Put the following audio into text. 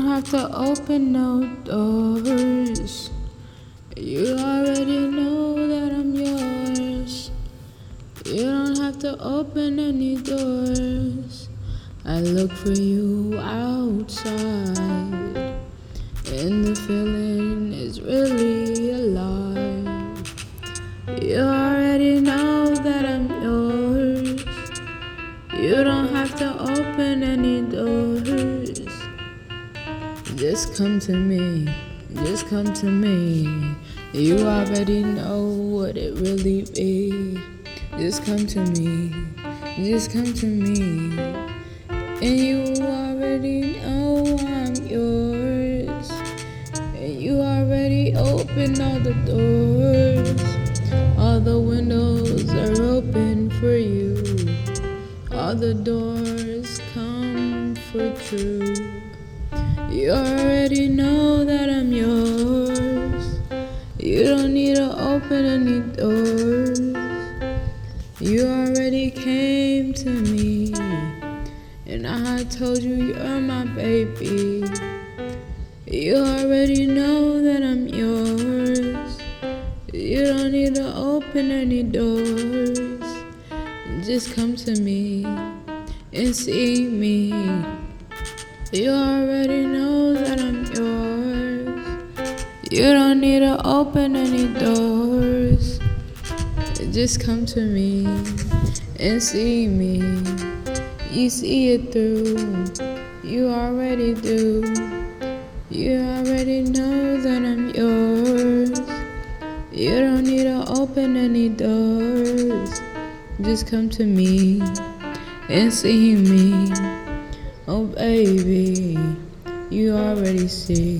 have to open no doors. You already know that I'm yours. You don't have to open any doors. I look for you outside, and the feeling is really alive. You already know that I'm yours. You don't have to open any doors. Just come to me, just come to me. You already know what it really be. Just come to me, just come to me. And you already know I'm yours. And you already opened all the doors. All the windows are open for you. All the doors come for true. You already know that I'm yours. You don't need to open any doors. You already came to me. And I told you you're my baby. You already know that I'm yours. You don't need to open any doors. Just come to me and see me. You already know that I'm yours. You don't need to open any doors. Just come to me and see me. You see it through. You already do. You already know that I'm yours. You don't need to open any doors. Just come to me and see me. Oh, baby, you already see.